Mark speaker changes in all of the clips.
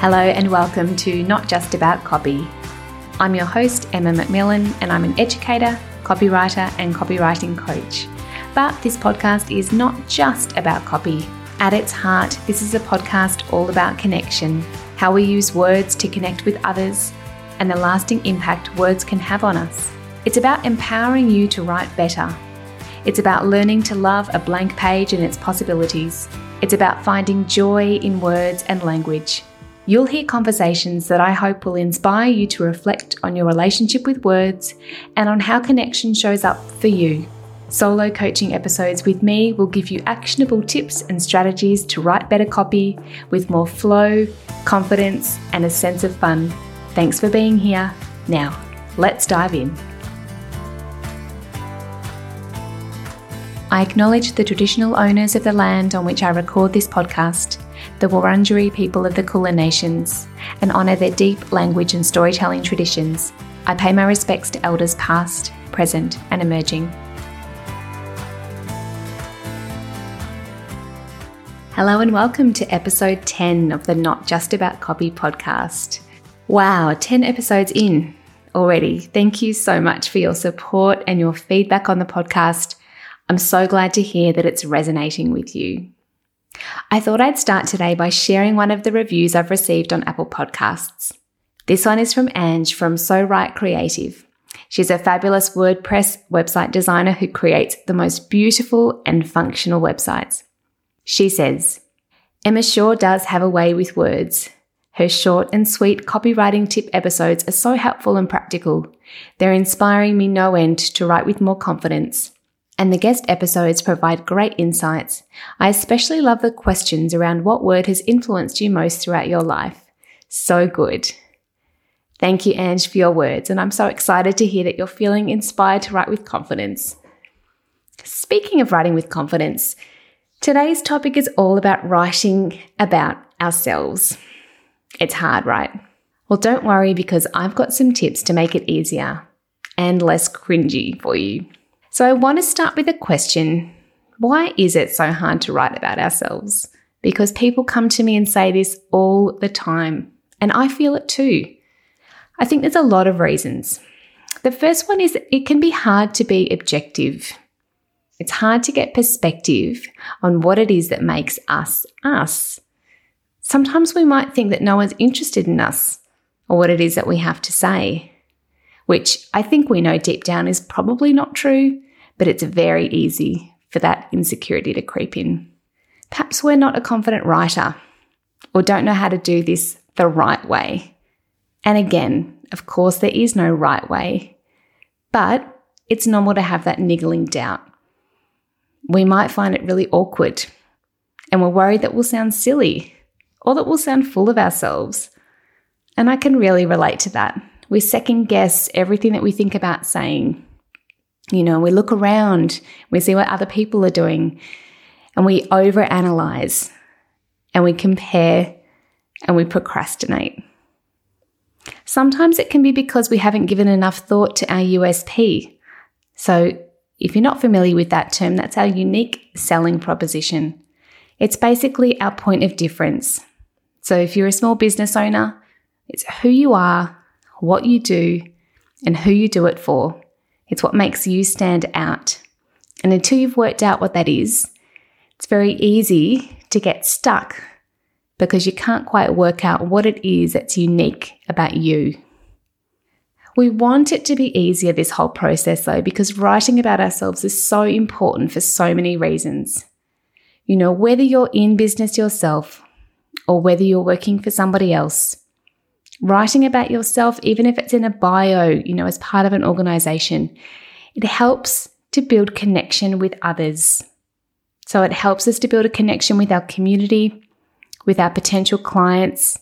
Speaker 1: Hello and welcome to Not Just About Copy. I'm your host, Emma McMillan, and I'm an educator, copywriter, and copywriting coach. But this podcast is not just about copy. At its heart, this is a podcast all about connection, how we use words to connect with others, and the lasting impact words can have on us. It's about empowering you to write better. It's about learning to love a blank page and its possibilities. It's about finding joy in words and language. You'll hear conversations that I hope will inspire you to reflect on your relationship with words and on how connection shows up for you. Solo coaching episodes with me will give you actionable tips and strategies to write better copy with more flow, confidence, and a sense of fun. Thanks for being here. Now, let's dive in. I acknowledge the traditional owners of the land on which I record this podcast, the Wurundjeri people of the Kulin Nations, and honour their deep language and storytelling traditions. I pay my respects to elders past, present, and emerging. Hello, and welcome to episode 10 of the Not Just About Copy podcast. Wow, 10 episodes in already. Thank you so much for your support and your feedback on the podcast. I'm so glad to hear that it's resonating with you. I thought I'd start today by sharing one of the reviews I've received on Apple Podcasts. This one is from Ange from So Right Creative. She's a fabulous WordPress website designer who creates the most beautiful and functional websites. She says, Emma sure does have a way with words. Her short and sweet copywriting tip episodes are so helpful and practical. They're inspiring me no end to write with more confidence and the guest episodes provide great insights. I especially love the questions around what word has influenced you most throughout your life. So good. Thank you, Ange, for your words, and I'm so excited to hear that you're feeling inspired to write with confidence. Speaking of writing with confidence, today's topic is all about writing about ourselves. It's hard, right? Well, don't worry because I've got some tips to make it easier and less cringy for you. So I want to start with a question Why is it so hard to write about ourselves? Because people come to me and say this all the time, and I feel it too. I think there's a lot of reasons. The first one is it can be hard to be objective. It's hard to get perspective on what it is that makes us us. Sometimes we might think that no one's interested in us or what it is that we have to say which I think we know deep down is probably not true, but it's very easy for that insecurity to creep in. Perhaps we're not a confident writer or don't know how to do this the right way. And again, of course, there is no right way, but it's normal to have that niggling doubt. We might find it really awkward and we're worried that we'll sound silly or that we'll sound full of ourselves. And I can really relate to that we second guess everything that we think about saying. You know, we look around, we see what other people are doing, and we overanalyze and we compare and we procrastinate. Sometimes it can be because we haven't given enough thought to our USP. So, if you're not familiar with that term, that's our unique selling proposition. It's basically our point of difference. So, if you're a small business owner, it's who you are what you do, and who you do it for. It's what makes you stand out. And until you've worked out what that is, it's very easy to get stuck because you can't quite work out what it is that's unique about you. We want it to be easier, this whole process, though, because writing about ourselves is so important for so many reasons. You know, whether you're in business yourself or whether you're working for somebody else, Writing about yourself, even if it's in a bio, you know, as part of an organization, it helps to build connection with others. So it helps us to build a connection with our community, with our potential clients,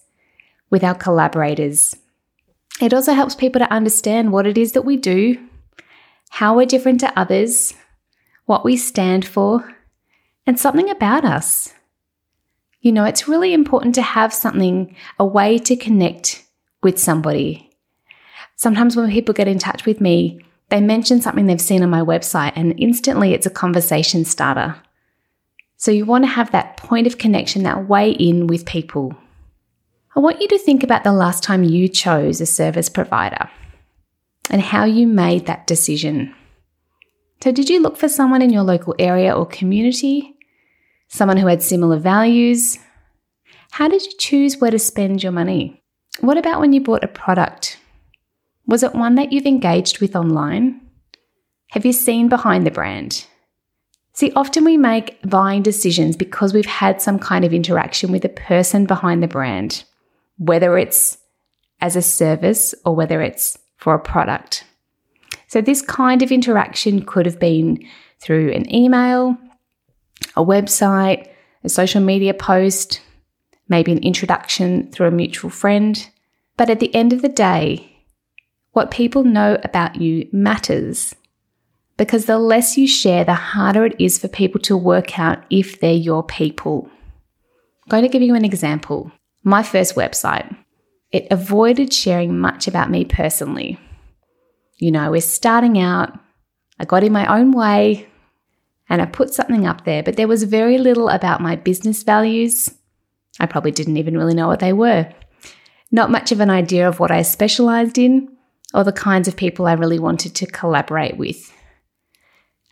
Speaker 1: with our collaborators. It also helps people to understand what it is that we do, how we're different to others, what we stand for, and something about us. You know, it's really important to have something, a way to connect with somebody. Sometimes when people get in touch with me, they mention something they've seen on my website, and instantly it's a conversation starter. So you want to have that point of connection, that way in with people. I want you to think about the last time you chose a service provider and how you made that decision. So, did you look for someone in your local area or community? Someone who had similar values? How did you choose where to spend your money? What about when you bought a product? Was it one that you've engaged with online? Have you seen behind the brand? See, often we make buying decisions because we've had some kind of interaction with the person behind the brand, whether it's as a service or whether it's for a product. So, this kind of interaction could have been through an email, a website, a social media post, maybe an introduction through a mutual friend. But at the end of the day, what people know about you matters because the less you share, the harder it is for people to work out if they're your people. I'm going to give you an example. My first website, it avoided sharing much about me personally. You know, we're starting out, I got in my own way and I put something up there, but there was very little about my business values. I probably didn't even really know what they were. Not much of an idea of what I specialized in or the kinds of people I really wanted to collaborate with.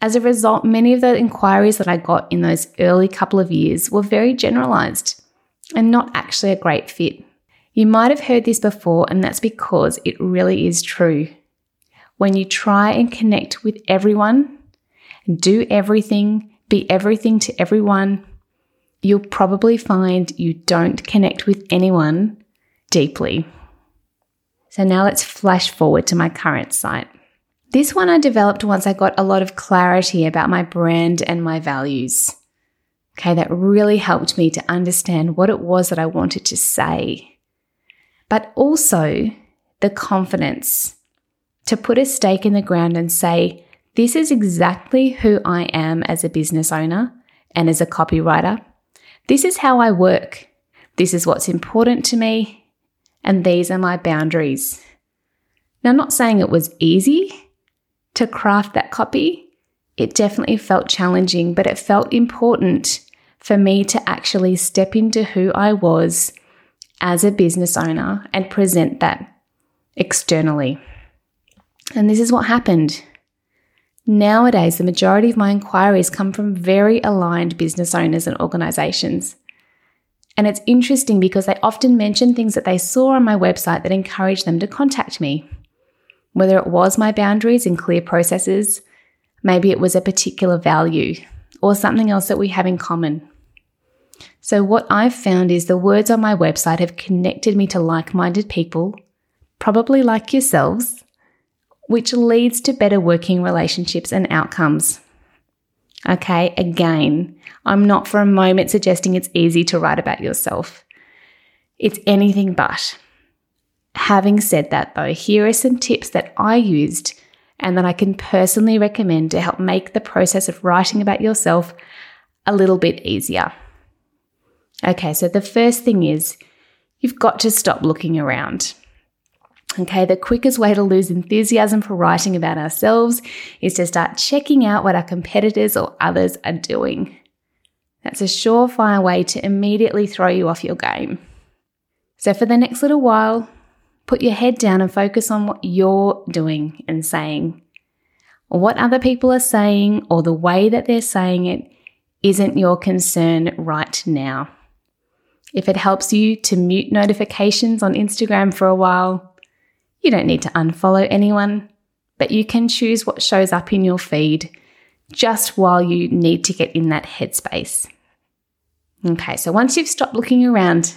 Speaker 1: As a result, many of the inquiries that I got in those early couple of years were very generalized and not actually a great fit. You might have heard this before, and that's because it really is true. When you try and connect with everyone, do everything, be everything to everyone, you'll probably find you don't connect with anyone deeply. So now let's flash forward to my current site. This one I developed once I got a lot of clarity about my brand and my values. Okay, that really helped me to understand what it was that I wanted to say. But also the confidence to put a stake in the ground and say, this is exactly who I am as a business owner and as a copywriter. This is how I work. This is what's important to me. And these are my boundaries. Now, I'm not saying it was easy to craft that copy. It definitely felt challenging, but it felt important for me to actually step into who I was as a business owner and present that externally. And this is what happened. Nowadays, the majority of my inquiries come from very aligned business owners and organizations. And it's interesting because they often mention things that they saw on my website that encouraged them to contact me whether it was my boundaries and clear processes, maybe it was a particular value or something else that we have in common. So, what I've found is the words on my website have connected me to like minded people, probably like yourselves, which leads to better working relationships and outcomes. Okay, again, I'm not for a moment suggesting it's easy to write about yourself. It's anything but. Having said that, though, here are some tips that I used and that I can personally recommend to help make the process of writing about yourself a little bit easier. Okay, so the first thing is you've got to stop looking around. Okay, the quickest way to lose enthusiasm for writing about ourselves is to start checking out what our competitors or others are doing. That's a surefire way to immediately throw you off your game. So, for the next little while, Put your head down and focus on what you're doing and saying. What other people are saying or the way that they're saying it isn't your concern right now. If it helps you to mute notifications on Instagram for a while, you don't need to unfollow anyone, but you can choose what shows up in your feed just while you need to get in that headspace. Okay, so once you've stopped looking around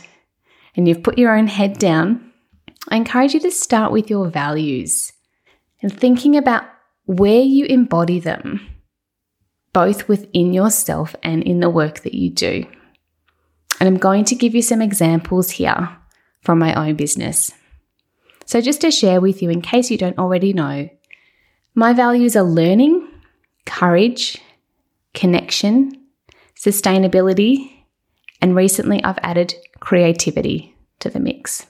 Speaker 1: and you've put your own head down, I encourage you to start with your values and thinking about where you embody them, both within yourself and in the work that you do. And I'm going to give you some examples here from my own business. So, just to share with you, in case you don't already know, my values are learning, courage, connection, sustainability, and recently I've added creativity to the mix.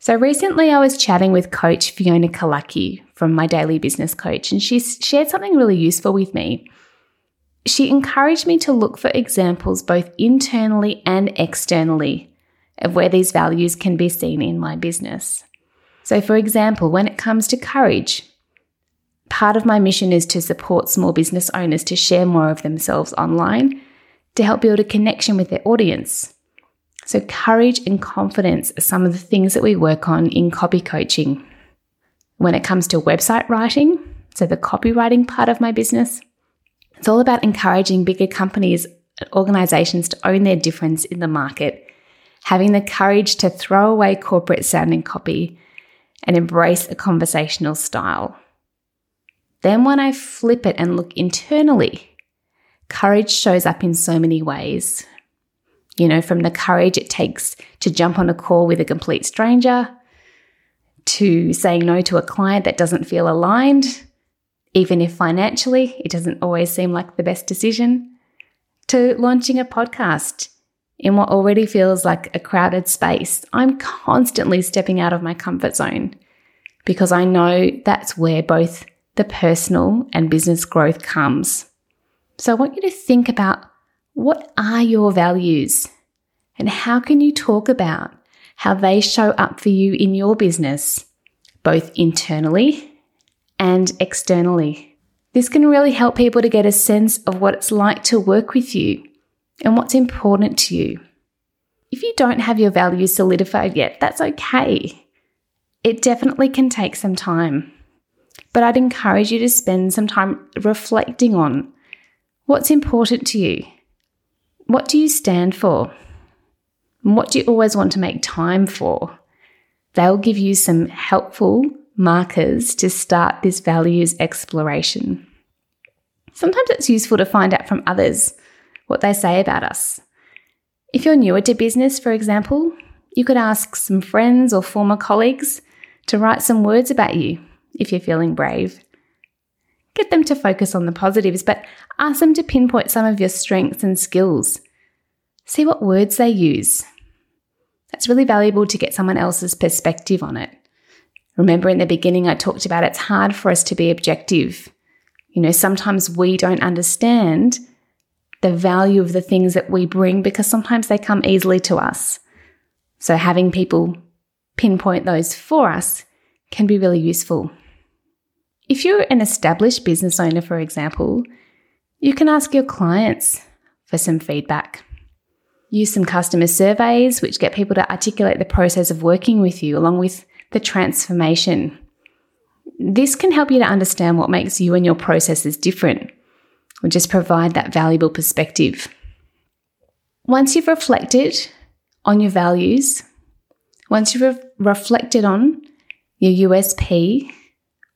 Speaker 1: So recently I was chatting with coach Fiona Killackey from my daily business coach, and she shared something really useful with me. She encouraged me to look for examples both internally and externally of where these values can be seen in my business. So, for example, when it comes to courage, part of my mission is to support small business owners to share more of themselves online to help build a connection with their audience. So, courage and confidence are some of the things that we work on in copy coaching. When it comes to website writing, so the copywriting part of my business, it's all about encouraging bigger companies and organizations to own their difference in the market, having the courage to throw away corporate sounding copy and embrace a conversational style. Then, when I flip it and look internally, courage shows up in so many ways. You know, from the courage it takes to jump on a call with a complete stranger, to saying no to a client that doesn't feel aligned, even if financially it doesn't always seem like the best decision, to launching a podcast in what already feels like a crowded space. I'm constantly stepping out of my comfort zone because I know that's where both the personal and business growth comes. So I want you to think about what are your values and how can you talk about how they show up for you in your business, both internally and externally. This can really help people to get a sense of what it's like to work with you and what's important to you. If you don't have your values solidified yet, that's okay. It definitely can take some time. But I'd encourage you to spend some time reflecting on what's important to you. What do you stand for? And what do you always want to make time for? They'll give you some helpful markers to start this values exploration. Sometimes it's useful to find out from others what they say about us. If you're newer to business, for example, you could ask some friends or former colleagues to write some words about you if you're feeling brave. Get them to focus on the positives, but ask them to pinpoint some of your strengths and skills. See what words they use. That's really valuable to get someone else's perspective on it. Remember in the beginning, I talked about it's hard for us to be objective. You know, sometimes we don't understand the value of the things that we bring because sometimes they come easily to us. So having people pinpoint those for us can be really useful. If you're an established business owner, for example, you can ask your clients for some feedback. Use some customer surveys, which get people to articulate the process of working with you, along with the transformation. This can help you to understand what makes you and your processes different, or just provide that valuable perspective. Once you've reflected on your values, once you've re- reflected on your USP,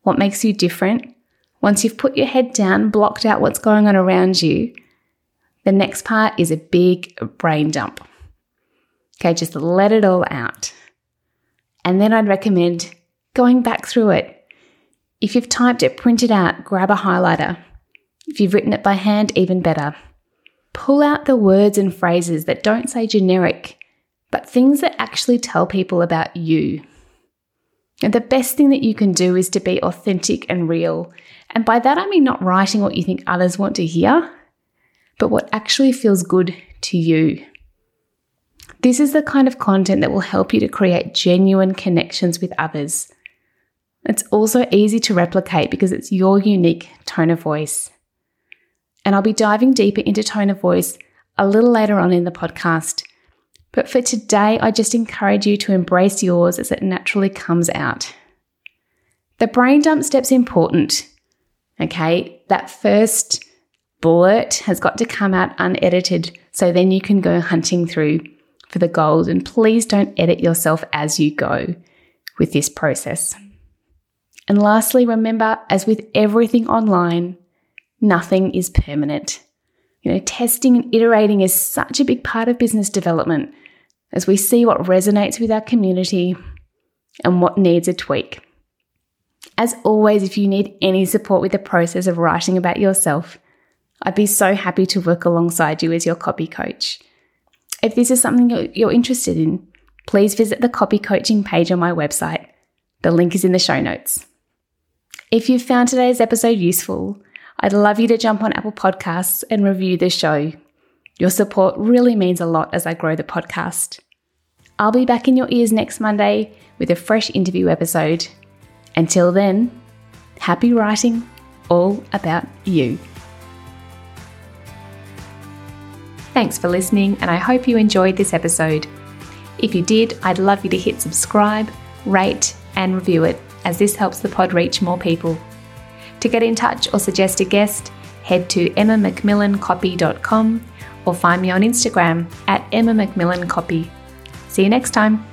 Speaker 1: what makes you different, once you've put your head down, blocked out what's going on around you, the next part is a big brain dump. Okay, just let it all out. And then I'd recommend going back through it. If you've typed it, print it out, grab a highlighter. If you've written it by hand, even better. Pull out the words and phrases that don't say generic, but things that actually tell people about you. And the best thing that you can do is to be authentic and real. And by that, I mean not writing what you think others want to hear, but what actually feels good to you. This is the kind of content that will help you to create genuine connections with others. It's also easy to replicate because it's your unique tone of voice. And I'll be diving deeper into tone of voice a little later on in the podcast. But for today, I just encourage you to embrace yours as it naturally comes out. The brain dump step's important. Okay, that first bullet has got to come out unedited so then you can go hunting through for the gold. And please don't edit yourself as you go with this process. And lastly, remember, as with everything online, nothing is permanent. You know, testing and iterating is such a big part of business development as we see what resonates with our community and what needs a tweak. As always, if you need any support with the process of writing about yourself, I'd be so happy to work alongside you as your copy coach. If this is something you're interested in, please visit the copy coaching page on my website. The link is in the show notes. If you found today's episode useful, I'd love you to jump on Apple Podcasts and review the show. Your support really means a lot as I grow the podcast. I'll be back in your ears next Monday with a fresh interview episode. Until then, happy writing, all about you. Thanks for listening, and I hope you enjoyed this episode. If you did, I'd love you to hit subscribe, rate, and review it, as this helps the pod reach more people. To get in touch or suggest a guest, head to emmamcmillancopy.com or find me on Instagram at emmamcmillancopy. See you next time.